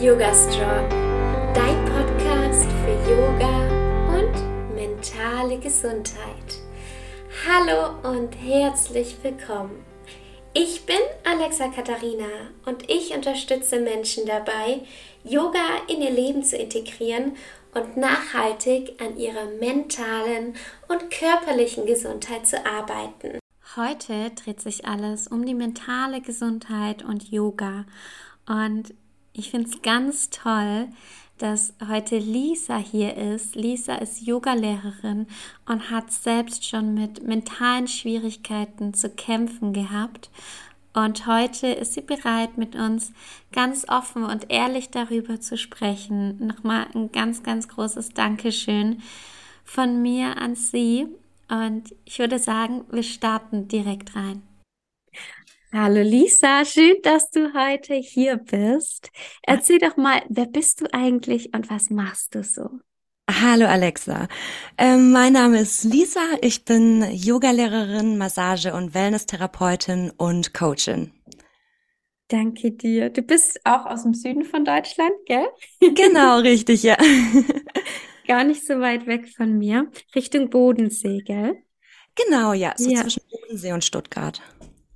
Yoga Strong, dein Podcast für Yoga und mentale Gesundheit. Hallo und herzlich willkommen. Ich bin Alexa Katharina und ich unterstütze Menschen dabei, Yoga in ihr Leben zu integrieren und nachhaltig an ihrer mentalen und körperlichen Gesundheit zu arbeiten. Heute dreht sich alles um die mentale Gesundheit und Yoga. Und ich finde es ganz toll, dass heute Lisa hier ist. Lisa ist Yogalehrerin und hat selbst schon mit mentalen Schwierigkeiten zu kämpfen gehabt. Und heute ist sie bereit, mit uns ganz offen und ehrlich darüber zu sprechen. Nochmal ein ganz, ganz großes Dankeschön von mir an sie. Und ich würde sagen, wir starten direkt rein. Hallo Lisa, schön, dass du heute hier bist. Erzähl doch mal, wer bist du eigentlich und was machst du so? Hallo Alexa, ähm, mein Name ist Lisa, ich bin Yogalehrerin, Massage- und Wellness-Therapeutin und Coachin. Danke dir. Du bist auch aus dem Süden von Deutschland, gell? Genau, richtig, ja. Gar nicht so weit weg von mir, Richtung Bodensee, gell? Genau, ja, so Ja. zwischen Bodensee und Stuttgart.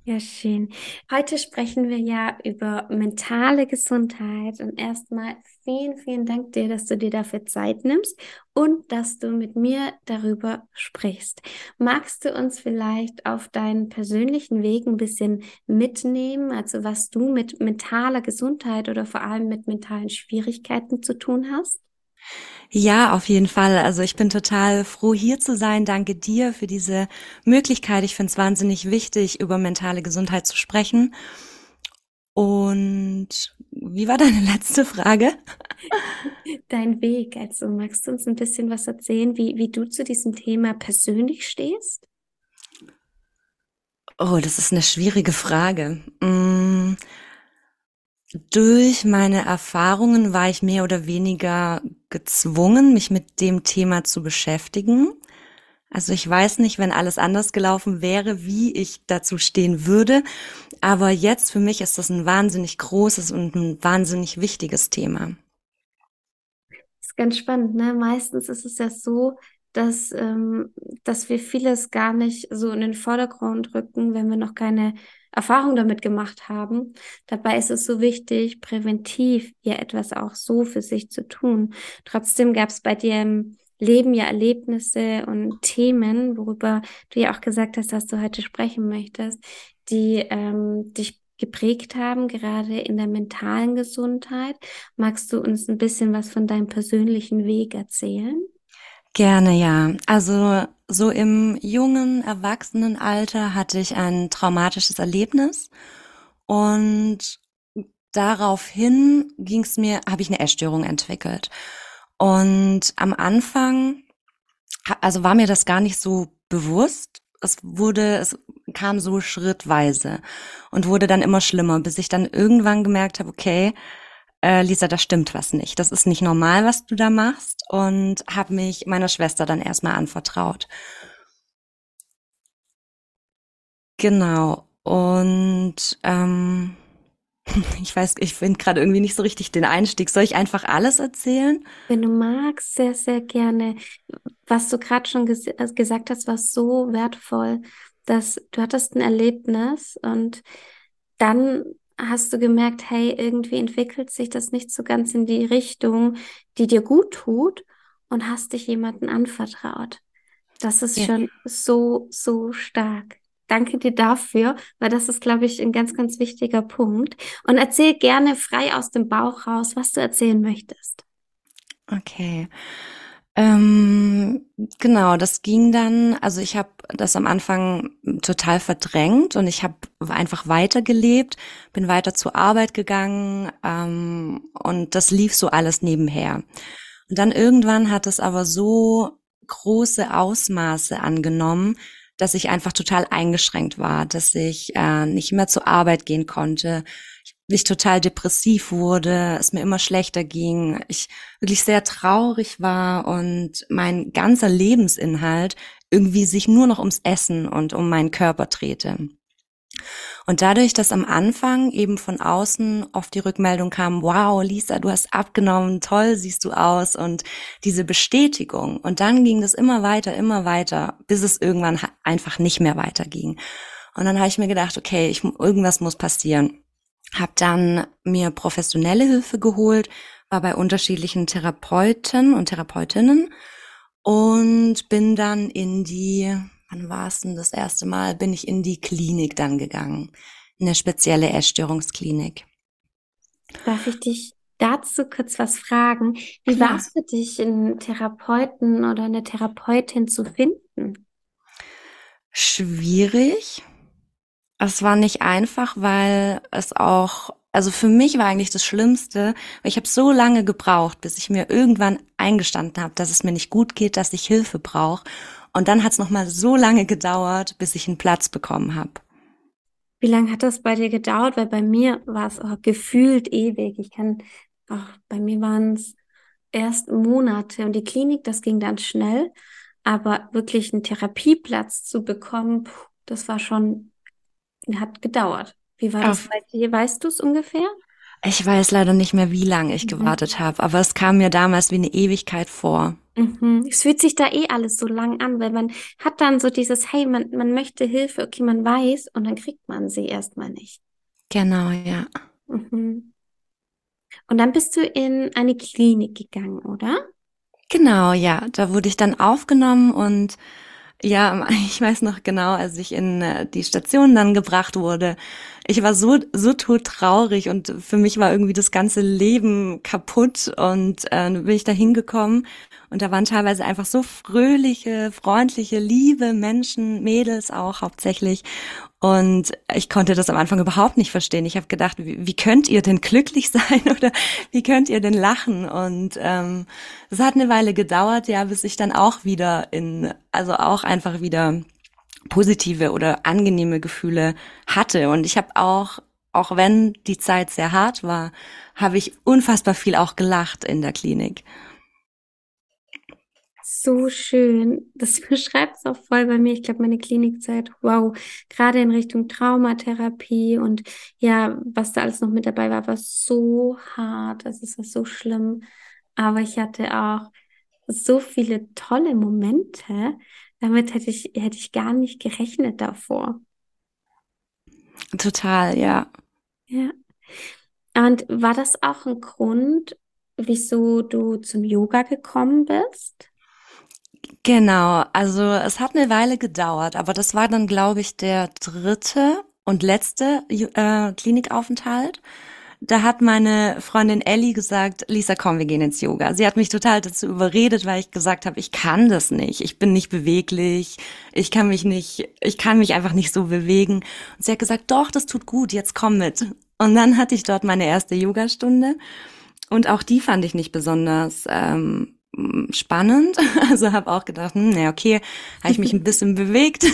Ja, schön. Heute sprechen wir ja über mentale Gesundheit und erstmal vielen, vielen Dank dir, dass du dir dafür Zeit nimmst und dass du mit mir darüber sprichst. Magst du uns vielleicht auf deinen persönlichen Weg ein bisschen mitnehmen, also was du mit mentaler Gesundheit oder vor allem mit mentalen Schwierigkeiten zu tun hast? Ja, auf jeden Fall. Also ich bin total froh, hier zu sein. Danke dir für diese Möglichkeit. Ich finde es wahnsinnig wichtig, über mentale Gesundheit zu sprechen. Und wie war deine letzte Frage? Dein Weg, also magst du uns ein bisschen was erzählen, wie, wie du zu diesem Thema persönlich stehst? Oh, das ist eine schwierige Frage. Durch meine Erfahrungen war ich mehr oder weniger gezwungen, mich mit dem Thema zu beschäftigen. Also ich weiß nicht, wenn alles anders gelaufen wäre, wie ich dazu stehen würde. Aber jetzt für mich ist das ein wahnsinnig großes und ein wahnsinnig wichtiges Thema. ist ganz spannend, ne? Meistens ist es ja so, dass, ähm, dass wir vieles gar nicht so in den Vordergrund rücken, wenn wir noch keine Erfahrung damit gemacht haben. Dabei ist es so wichtig, präventiv ja etwas auch so für sich zu tun. Trotzdem gab es bei dir im Leben ja Erlebnisse und Themen, worüber du ja auch gesagt hast, dass du heute sprechen möchtest, die ähm, dich geprägt haben, gerade in der mentalen Gesundheit. Magst du uns ein bisschen was von deinem persönlichen Weg erzählen? Gerne, ja. Also so im jungen Erwachsenenalter hatte ich ein traumatisches Erlebnis und daraufhin ging es mir, habe ich eine Essstörung entwickelt. Und am Anfang, also war mir das gar nicht so bewusst. Es wurde, es kam so schrittweise und wurde dann immer schlimmer, bis ich dann irgendwann gemerkt habe, okay, äh, Lisa, da stimmt was nicht. Das ist nicht normal, was du da machst. Und habe mich meiner Schwester dann erstmal anvertraut. Genau. Und ähm, ich weiß, ich finde gerade irgendwie nicht so richtig den Einstieg. Soll ich einfach alles erzählen? Wenn du magst, sehr, sehr gerne. Was du gerade schon ges äh, gesagt hast, war so wertvoll, dass du hattest ein Erlebnis und dann hast du gemerkt, hey, irgendwie entwickelt sich das nicht so ganz in die Richtung, die dir gut tut und hast dich jemandem anvertraut. Das ist Ja. schon so, so stark. Danke dir dafür, weil das ist, glaube ich, ein ganz, ganz wichtiger Punkt. Und erzähl gerne frei aus dem Bauch raus, was du erzählen möchtest. Okay. Ähm, genau, das ging dann, also ich habe das am Anfang total verdrängt und ich habe einfach weitergelebt, bin weiter zur Arbeit gegangen ähm, und das lief so alles nebenher. Und dann irgendwann hat es aber so große Ausmaße angenommen, dass ich einfach total eingeschränkt war, dass ich äh, nicht mehr zur Arbeit gehen konnte, ich total depressiv wurde, es mir immer schlechter ging, ich wirklich sehr traurig war und mein ganzer Lebensinhalt irgendwie sich nur noch ums Essen und um meinen Körper drehte. Und dadurch, dass am Anfang eben von außen oft die Rückmeldung kam, wow, Lisa, du hast abgenommen, toll siehst du aus und diese Bestätigung. Und dann ging das immer weiter, immer weiter, bis es irgendwann einfach nicht mehr weiterging. Und dann habe ich mir gedacht, okay, ich, irgendwas muss passieren. Hab dann mir professionelle Hilfe geholt, war bei unterschiedlichen Therapeuten und Therapeutinnen und bin dann in die wann war es denn das erste Mal, bin ich in die Klinik dann gegangen, in eine spezielle Essstörungsklinik. Darf ich dich dazu kurz was fragen? Wie war es für dich, einen Therapeuten oder eine Therapeutin zu finden? Schwierig. Es war nicht einfach, weil es auch, also für mich war eigentlich das Schlimmste, weil ich habe so lange gebraucht, bis ich mir irgendwann eingestanden habe, dass es mir nicht gut geht, dass ich Hilfe brauche. Und dann hat es nochmal so lange gedauert, bis ich einen Platz bekommen habe. Wie lange hat das bei dir gedauert? Weil bei mir war es oh, gefühlt ewig. Ich kann, oh, bei mir waren es erst Monate und die Klinik, das ging dann schnell. Aber wirklich einen Therapieplatz zu bekommen, das war schon, hat gedauert. Wie war das bei dir? Weißt du es ungefähr? Ich weiß leider nicht mehr, wie lange ich mhm. gewartet habe, aber es kam mir damals wie eine Ewigkeit vor. Mhm. Es fühlt sich da eh alles so lang an, weil man hat dann so dieses, hey, man, man möchte Hilfe, okay, man weiß und dann kriegt man sie erstmal nicht. Genau, ja. Mhm. Und dann bist du in eine Klinik gegangen, oder? Genau, ja. Da wurde ich dann aufgenommen und ja, ich weiß noch genau, als ich in äh, die Station dann gebracht wurde. Ich war so so tot traurig und für mich war irgendwie das ganze Leben kaputt und äh, bin ich da hingekommen und da waren teilweise einfach so fröhliche, freundliche, liebe Menschen, Mädels auch hauptsächlich. Und ich konnte das am Anfang überhaupt nicht verstehen. Ich habe gedacht, wie, wie, könnt ihr denn glücklich sein oder wie könnt ihr denn lachen? Und ähm, es hat eine Weile gedauert, ja, bis ich dann auch wieder in, also auch einfach wieder positive oder angenehme Gefühle hatte. Und ich habe auch, auch wenn die Zeit sehr hart war, habe ich unfassbar viel auch gelacht in der Klinik so schön. Das beschreibt es auch voll bei mir. Ich glaube, meine Klinikzeit, wow, gerade in Richtung Traumatherapie und ja, was da alles noch mit dabei war, war so hart. Also es war so schlimm. Aber ich hatte auch so viele tolle Momente. Damit hätte ich, hätte ich gar nicht gerechnet davor. Total, ja. Ja. Und war das auch ein Grund, wieso du zum Yoga gekommen bist? Genau, also es hat eine Weile gedauert, aber das war dann, glaube ich, der dritte und letzte äh, Klinikaufenthalt. Da hat meine Freundin Ellie gesagt, Lisa, komm, wir gehen ins Yoga. Sie hat mich total dazu überredet, weil ich gesagt habe, ich kann das nicht. Ich bin nicht beweglich. Ich kann mich nicht, ich kann mich einfach nicht so bewegen. Und sie hat gesagt, doch, das tut gut, jetzt komm mit. Und dann hatte ich dort meine erste Yogastunde. Und auch die fand ich nicht besonders ähm, spannend. Also habe auch gedacht, hm, na okay, habe ich mich ein bisschen bewegt.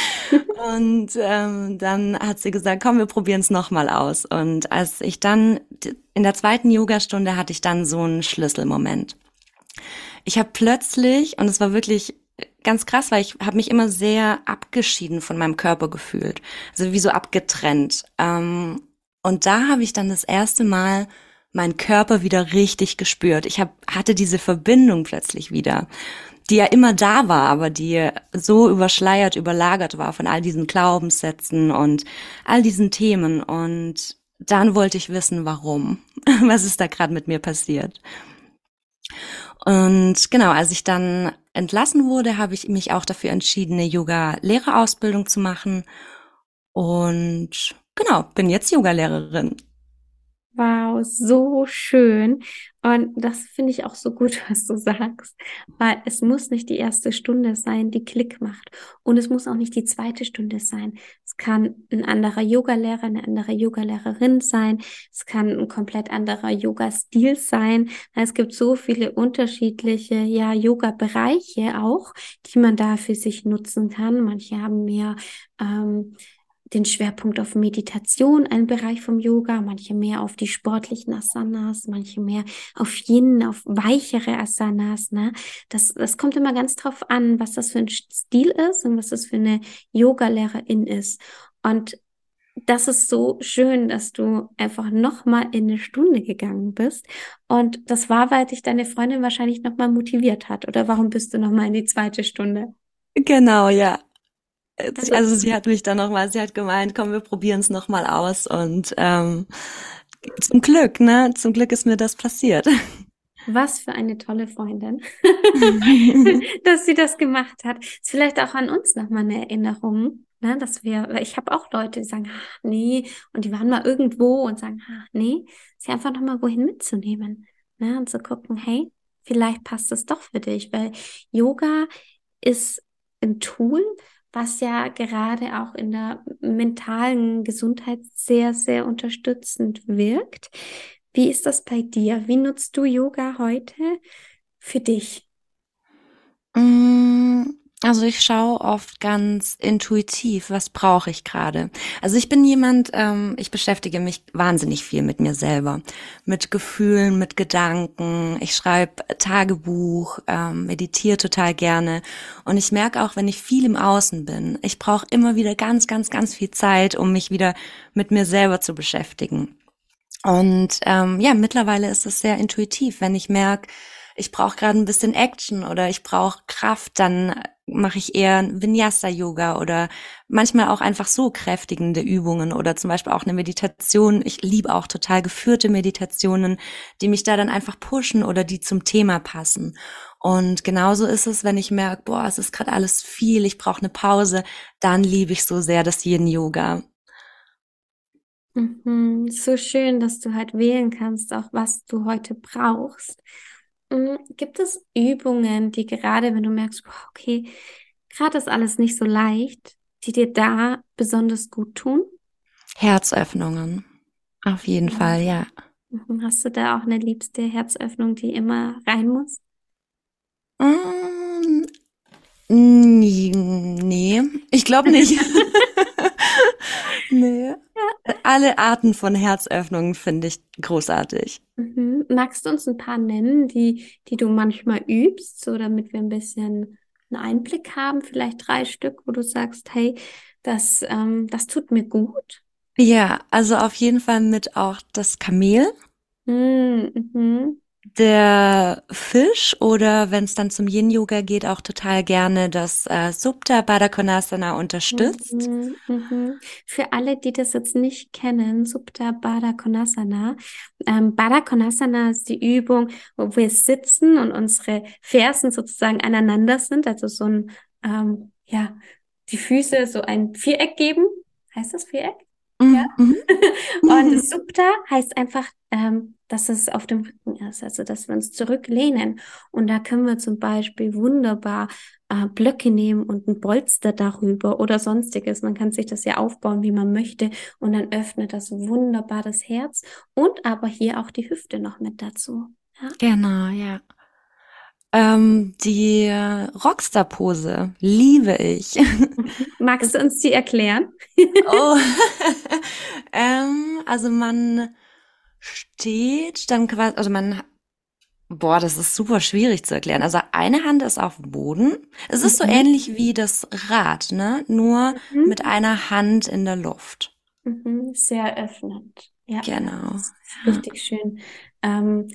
und ähm, dann hat sie gesagt, komm, wir probieren es nochmal aus. Und als ich dann in der zweiten Yogastunde hatte ich dann so einen Schlüsselmoment. Ich habe plötzlich, und es war wirklich ganz krass, weil ich habe mich immer sehr abgeschieden von meinem Körper gefühlt. Also wie so abgetrennt. Ähm, und da habe ich dann das erste Mal meinen Körper wieder richtig gespürt. Ich hab, hatte diese Verbindung plötzlich wieder, die ja immer da war, aber die so überschleiert, überlagert war von all diesen Glaubenssätzen und all diesen Themen. Und dann wollte ich wissen, warum. Was ist da gerade mit mir passiert? Und genau, als ich dann entlassen wurde, habe ich mich auch dafür entschieden, eine Yoga-Lehrerausbildung zu machen. Und genau, bin jetzt Yogalehrerin. Wow, so schön. Und das finde ich auch so gut, was du sagst, weil es muss nicht die erste Stunde sein, die Klick macht. Und es muss auch nicht die zweite Stunde sein. Es kann ein anderer Yogalehrer, eine andere Yogalehrerin sein. Es kann ein komplett anderer Yoga-Stil sein. Es gibt so viele unterschiedliche, ja, Yoga-Bereiche auch, die man da für sich nutzen kann. Manche haben mehr, ähm, den Schwerpunkt auf Meditation, ein Bereich vom Yoga, manche mehr auf die sportlichen Asanas, manche mehr auf Yin, auf weichere Asanas. Ne? Das, das kommt immer ganz drauf an, was das für ein Stil ist und was das für eine Yoga-Lehrerin ist. Und das ist so schön, dass du einfach nochmal in eine Stunde gegangen bist. Und das war, weil dich deine Freundin wahrscheinlich nochmal motiviert hat. Oder warum bist du nochmal in die zweite Stunde? Genau, ja. Also, also sie hat mich dann nochmal, sie hat gemeint, komm, wir probieren es nochmal aus. Und ähm, zum Glück, ne? Zum Glück ist mir das passiert. Was für eine tolle Freundin, dass sie das gemacht hat. Ist vielleicht auch an uns nochmal eine Erinnerung, ne, dass wir, ich habe auch Leute, die sagen, ach nee, und die waren mal irgendwo und sagen, ach nee, sie einfach nochmal wohin mitzunehmen, ne, und zu gucken, hey, vielleicht passt es doch für dich, weil Yoga ist ein Tool, was ja gerade auch in der mentalen Gesundheit sehr, sehr unterstützend wirkt. Wie ist das bei dir? Wie nutzt du Yoga heute für dich? Mm, also ich schaue oft ganz intuitiv, was brauche ich gerade. Also ich bin jemand, ähm, ich beschäftige mich wahnsinnig viel mit mir selber, mit Gefühlen, mit Gedanken. Ich schreibe Tagebuch, ähm, meditiere total gerne und ich merke auch, wenn ich viel im Außen bin, ich brauche immer wieder ganz, ganz, ganz viel Zeit, um mich wieder mit mir selber zu beschäftigen. Und ähm, ja, mittlerweile ist es sehr intuitiv. Wenn ich merke, ich brauche gerade ein bisschen Action oder ich brauche Kraft, dann mache ich eher Vinyasa-Yoga oder manchmal auch einfach so kräftigende Übungen oder zum Beispiel auch eine Meditation. Ich liebe auch total geführte Meditationen, die mich da dann einfach pushen oder die zum Thema passen. Und genauso ist es, wenn ich merke, boah, es ist gerade alles viel, ich brauche eine Pause, dann liebe ich so sehr das Yin-Yoga. Mhm, so schön, dass du halt wählen kannst, auch was du heute brauchst. Mhm, gibt es Übungen, die gerade, wenn du merkst, okay, gerade ist alles nicht so leicht, die dir da besonders gut tun? Herzöffnungen. Auf jeden ja. Fall, ja. Mhm, hast du da auch eine liebste Herzöffnung, die immer rein muss? Mm, nee, ich glaube nicht. nee. Alle Arten von Herzöffnungen finde ich großartig. Mhm. Magst du uns ein paar nennen, die, die du manchmal übst, so damit wir ein bisschen einen Einblick haben? Vielleicht drei Stück, wo du sagst, hey, das, ähm, das tut mir gut. Ja, also auf jeden Fall mit auch das Kamel. Mhm. Der Fisch oder wenn es dann zum Yin-Yoga geht, auch total gerne das äh, Baddha Konasana unterstützt. Mhm, mhm. Für alle, die das jetzt nicht kennen, Baddha Konasana. Ähm, Konasana ist die Übung, wo wir sitzen und unsere Fersen sozusagen aneinander sind, also so ein, ähm, ja, die Füße so ein Viereck geben. Heißt das Viereck? Mhm. Ja. Mhm. und Supta heißt einfach ähm, dass es auf dem Rücken ist, also dass wir uns zurücklehnen. Und da können wir zum Beispiel wunderbar äh, Blöcke nehmen und ein Bolster darüber oder sonstiges. Man kann sich das ja aufbauen, wie man möchte. Und dann öffnet das wunderbar das Herz und aber hier auch die Hüfte noch mit dazu. Ja? Genau, ja. Ähm, die Rockstar-Pose liebe ich. Magst du uns die erklären? oh, ähm, also man steht dann quasi, also man, boah, das ist super schwierig zu erklären. Also eine Hand ist auf dem Boden. Es ist mhm. so ähnlich wie das Rad, ne? Nur mhm. mit einer Hand in der Luft. Mhm. Sehr öffnend. Ja. Genau. Richtig schön ähm,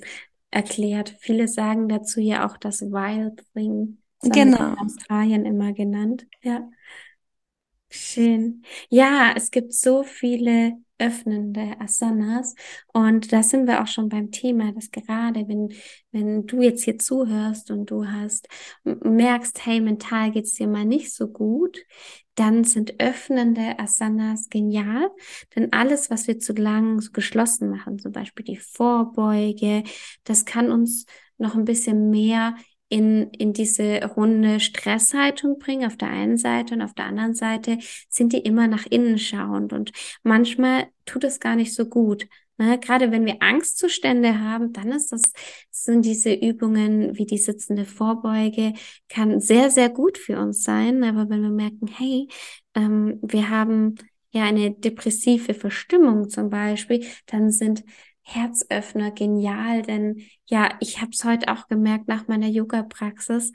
erklärt. Viele sagen dazu ja auch das Wild Thing. Das genau. in Australien immer genannt. Ja. Schön. Ja, es gibt so viele öffnende Asanas. Und da sind wir auch schon beim Thema, dass gerade wenn, wenn du jetzt hier zuhörst und du hast, merkst, hey, mental geht's dir mal nicht so gut, dann sind öffnende Asanas genial. Denn alles, was wir zu lang so geschlossen machen, zum Beispiel die Vorbeuge, das kann uns noch ein bisschen mehr in, in diese runde Stresshaltung bringen auf der einen Seite und auf der anderen Seite sind die immer nach innen schauend und manchmal tut es gar nicht so gut. Ne? Gerade wenn wir Angstzustände haben, dann ist das, sind diese Übungen wie die sitzende Vorbeuge, kann sehr, sehr gut für uns sein. Aber wenn wir merken, hey, ähm, wir haben ja eine depressive Verstimmung zum Beispiel, dann sind Herzöffner, genial, denn ja, ich habe es heute auch gemerkt nach meiner Yoga-Praxis.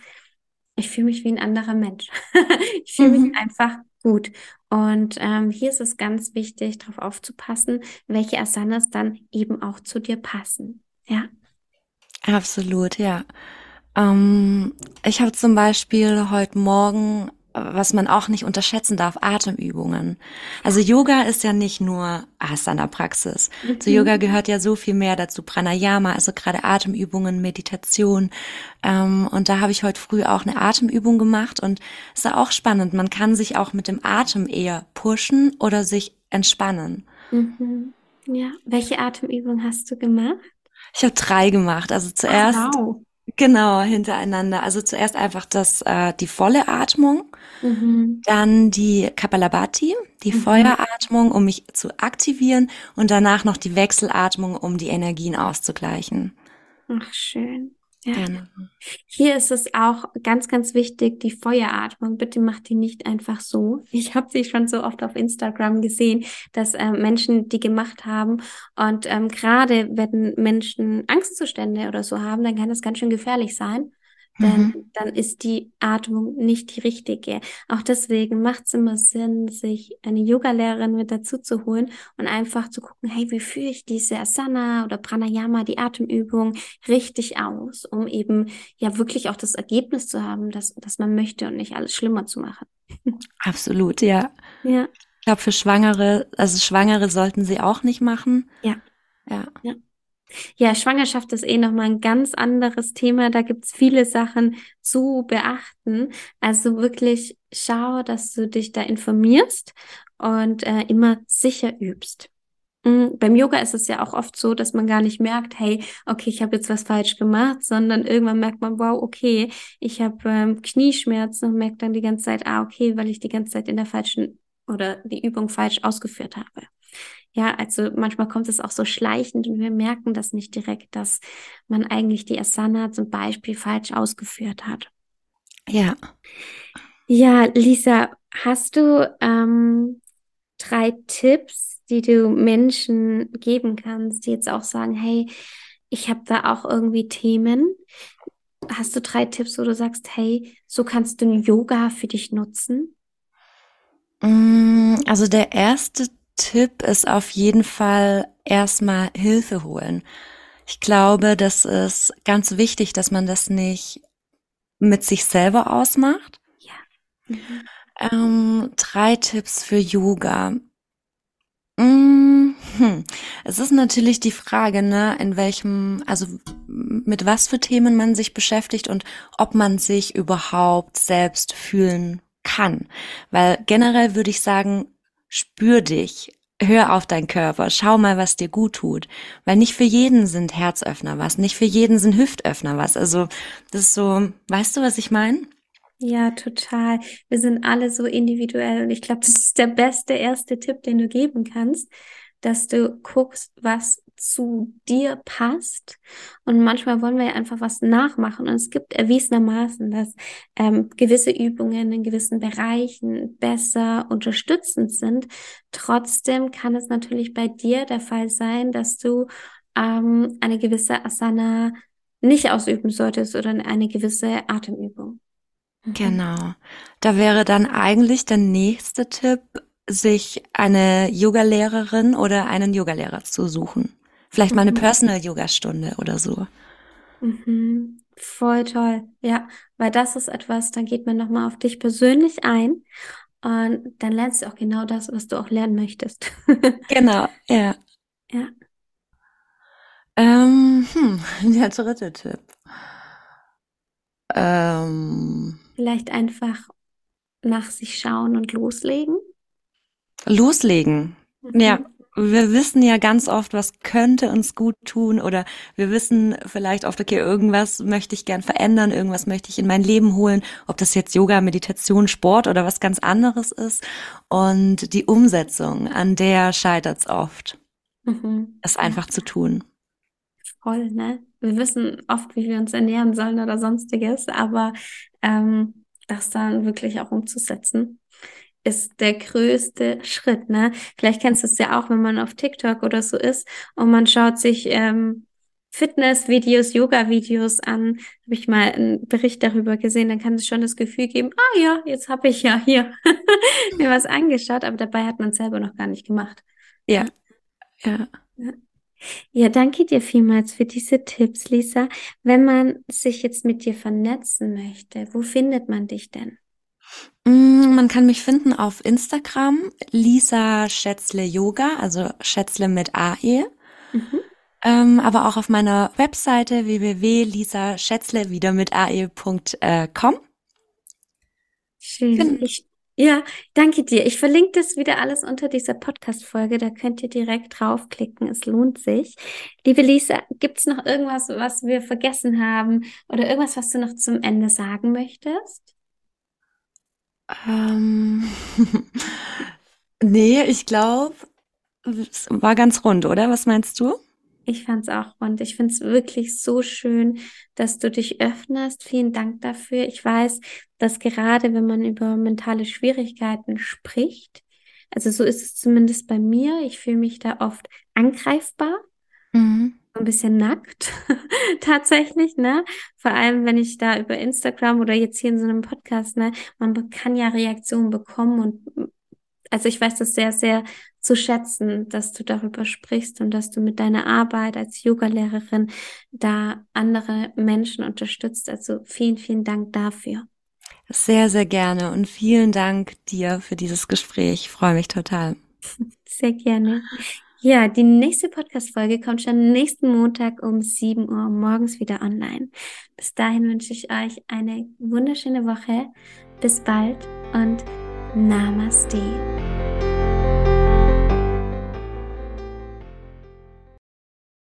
Ich fühle mich wie ein anderer Mensch. ich fühle mhm. mich einfach gut. Und ähm, hier ist es ganz wichtig, darauf aufzupassen, welche Asanas dann eben auch zu dir passen. Ja. Absolut, ja. Ähm, ich habe zum Beispiel heute Morgen was man auch nicht unterschätzen darf, Atemübungen. Also Yoga ist ja nicht nur Asana-Praxis. Mhm. Zu Yoga gehört ja so viel mehr dazu. Pranayama, also gerade Atemübungen, Meditation. Ähm, und da habe ich heute früh auch eine Atemübung gemacht und es ist auch spannend. Man kann sich auch mit dem Atem eher pushen oder sich entspannen. Mhm. Ja, welche Atemübung hast du gemacht? Ich habe drei gemacht. Also zuerst wow. Genau, hintereinander. Also zuerst einfach das, äh, die volle Atmung, mhm. dann die Kapalabhati, die mhm. Feueratmung, um mich zu aktivieren und danach noch die Wechselatmung, um die Energien auszugleichen. Ach, schön. Ja. Gerne. Hier ist es auch ganz, ganz wichtig, die Feueratmung. Bitte macht die nicht einfach so. Ich habe sie schon so oft auf Instagram gesehen, dass äh, Menschen die gemacht haben. Und ähm, gerade wenn Menschen Angstzustände oder so haben, dann kann das ganz schön gefährlich sein dann, mhm. dann ist die Atmung nicht die richtige. Auch deswegen macht es immer Sinn, sich eine Yoga-Lehrerin mit dazu zu holen und einfach zu gucken, hey, wie führe ich diese Asana oder Pranayama, die Atemübung richtig aus, um eben ja wirklich auch das Ergebnis zu haben, das, das man möchte und nicht alles schlimmer zu machen. Absolut, ja. Ja. Ich glaube, für Schwangere, also Schwangere sollten sie auch nicht machen. Ja. Ja. ja. Ja, Schwangerschaft ist eh nochmal ein ganz anderes Thema. Da gibt's viele Sachen zu beachten. Also wirklich schau, dass du dich da informierst und äh, immer sicher übst. Mhm. Beim Yoga ist es ja auch oft so, dass man gar nicht merkt, hey, okay, ich habe jetzt was falsch gemacht, sondern irgendwann merkt man, wow, okay, ich habe ähm, Knieschmerzen und merkt dann die ganze Zeit, ah, okay, weil ich die ganze Zeit in der falschen oder die Übung falsch ausgeführt habe. Ja, also manchmal kommt es auch so schleichend und wir merken das nicht direkt, dass man eigentlich die Asana zum Beispiel falsch ausgeführt hat. Ja. Ja, Lisa, hast du ähm, drei Tipps, die du Menschen geben kannst, die jetzt auch sagen, hey, ich habe da auch irgendwie Themen. Hast du drei Tipps, wo du sagst, hey, so kannst du Yoga für dich nutzen? Mm, also der erste Tipp ist auf jeden Fall erstmal Hilfe holen. Ich glaube, das ist ganz wichtig, dass man das nicht mit sich selber ausmacht. Ja. Mhm. Ähm, drei Tipps für Yoga. Mmh, hm. Es ist natürlich die Frage, ne, in welchem, also mit was für Themen man sich beschäftigt und ob man sich überhaupt selbst fühlen kann. Weil generell würde ich sagen, spür dich, hör auf deinen Körper, schau mal, was dir gut tut. Weil nicht für jeden sind Herzöffner was, nicht für jeden sind Hüftöffner was. Also das ist so, weißt du, was ich meine? Ja, total. Wir sind alle so individuell und ich glaube, das ist der beste erste Tipp, den du geben kannst, dass du guckst, was zu dir passt. Und manchmal wollen wir ja einfach was nachmachen. Und es gibt erwiesenermaßen, dass ähm, gewisse Übungen in gewissen Bereichen besser unterstützend sind. Trotzdem kann es natürlich bei dir der Fall sein, dass du ähm, eine gewisse Asana nicht ausüben solltest oder eine gewisse Atemübung. Mhm. Genau. Da wäre dann eigentlich der nächste Tipp, sich eine Yogalehrerin oder einen Yogalehrer zu suchen. Vielleicht mal eine mhm. Personal-Yoga-Stunde oder so. Mhm. Voll toll. Ja, weil das ist etwas, dann geht man nochmal auf dich persönlich ein und dann lernst du auch genau das, was du auch lernen möchtest. genau, ja. Ja. Ähm, hm, der dritte Tipp. Ähm, Vielleicht einfach nach sich schauen und loslegen. Loslegen. Mhm. Ja, wir wissen ja ganz oft, was könnte uns gut tun oder wir wissen vielleicht oft, okay, irgendwas möchte ich gern verändern, irgendwas möchte ich in mein Leben holen, ob das jetzt Yoga, Meditation, Sport oder was ganz anderes ist. Und die Umsetzung, an der scheitert es oft, mhm. es einfach zu tun. Voll, ne? Wir wissen oft, wie wir uns ernähren sollen oder sonstiges, aber ähm, das dann wirklich auch umzusetzen, ist der größte Schritt, ne? Vielleicht kennst du es ja auch, wenn man auf TikTok oder so ist und man schaut sich ähm, Fitness-Videos, Yoga-Videos an, habe ich mal einen Bericht darüber gesehen, dann kann es schon das Gefühl geben, ah ja, jetzt habe ich ja hier mir was angeschaut, aber dabei hat man es selber noch gar nicht gemacht. Ja. ja. ja. Ja, danke dir vielmals für diese Tipps, Lisa. Wenn man sich jetzt mit dir vernetzen möchte, wo findet man dich denn? Mm, man kann mich finden auf Instagram, Lisa Schätzle Yoga, also Schätzle mit AE. Mhm. Ähm, aber auch auf meiner Webseite www.lisaschätzle wieder mit ae.com. Schön. Ich, ja, danke dir. Ich verlinke das wieder alles unter dieser Podcast-Folge. Da könnt ihr direkt draufklicken. Es lohnt sich. Liebe Lisa, gibt es noch irgendwas, was wir vergessen haben oder irgendwas, was du noch zum Ende sagen möchtest? Ähm, nee, ich glaube, es war ganz rund, oder? Was meinst du? Ich fand's auch rund. Ich find's wirklich so schön, dass du dich öffnest. Vielen Dank dafür. Ich weiß, dass gerade wenn man über mentale Schwierigkeiten spricht, also so ist es zumindest bei mir, ich fühle mich da oft angreifbar. Mhm. Ein bisschen nackt, tatsächlich, ne? Vor allem, wenn ich da über Instagram oder jetzt hier in so einem Podcast, ne, man kann ja Reaktionen bekommen und also ich weiß das sehr, sehr zu schätzen, dass du darüber sprichst und dass du mit deiner Arbeit als Yogalehrerin da andere Menschen unterstützt. Also vielen, vielen Dank dafür. Sehr, sehr gerne und vielen Dank dir für dieses Gespräch. Ich freue mich total. Sehr gerne. Ja, die nächste Podcast-Folge kommt schon nächsten Montag um 7 Uhr morgens wieder online. Bis dahin wünsche ich euch eine wunderschöne Woche. Bis bald und Namaste.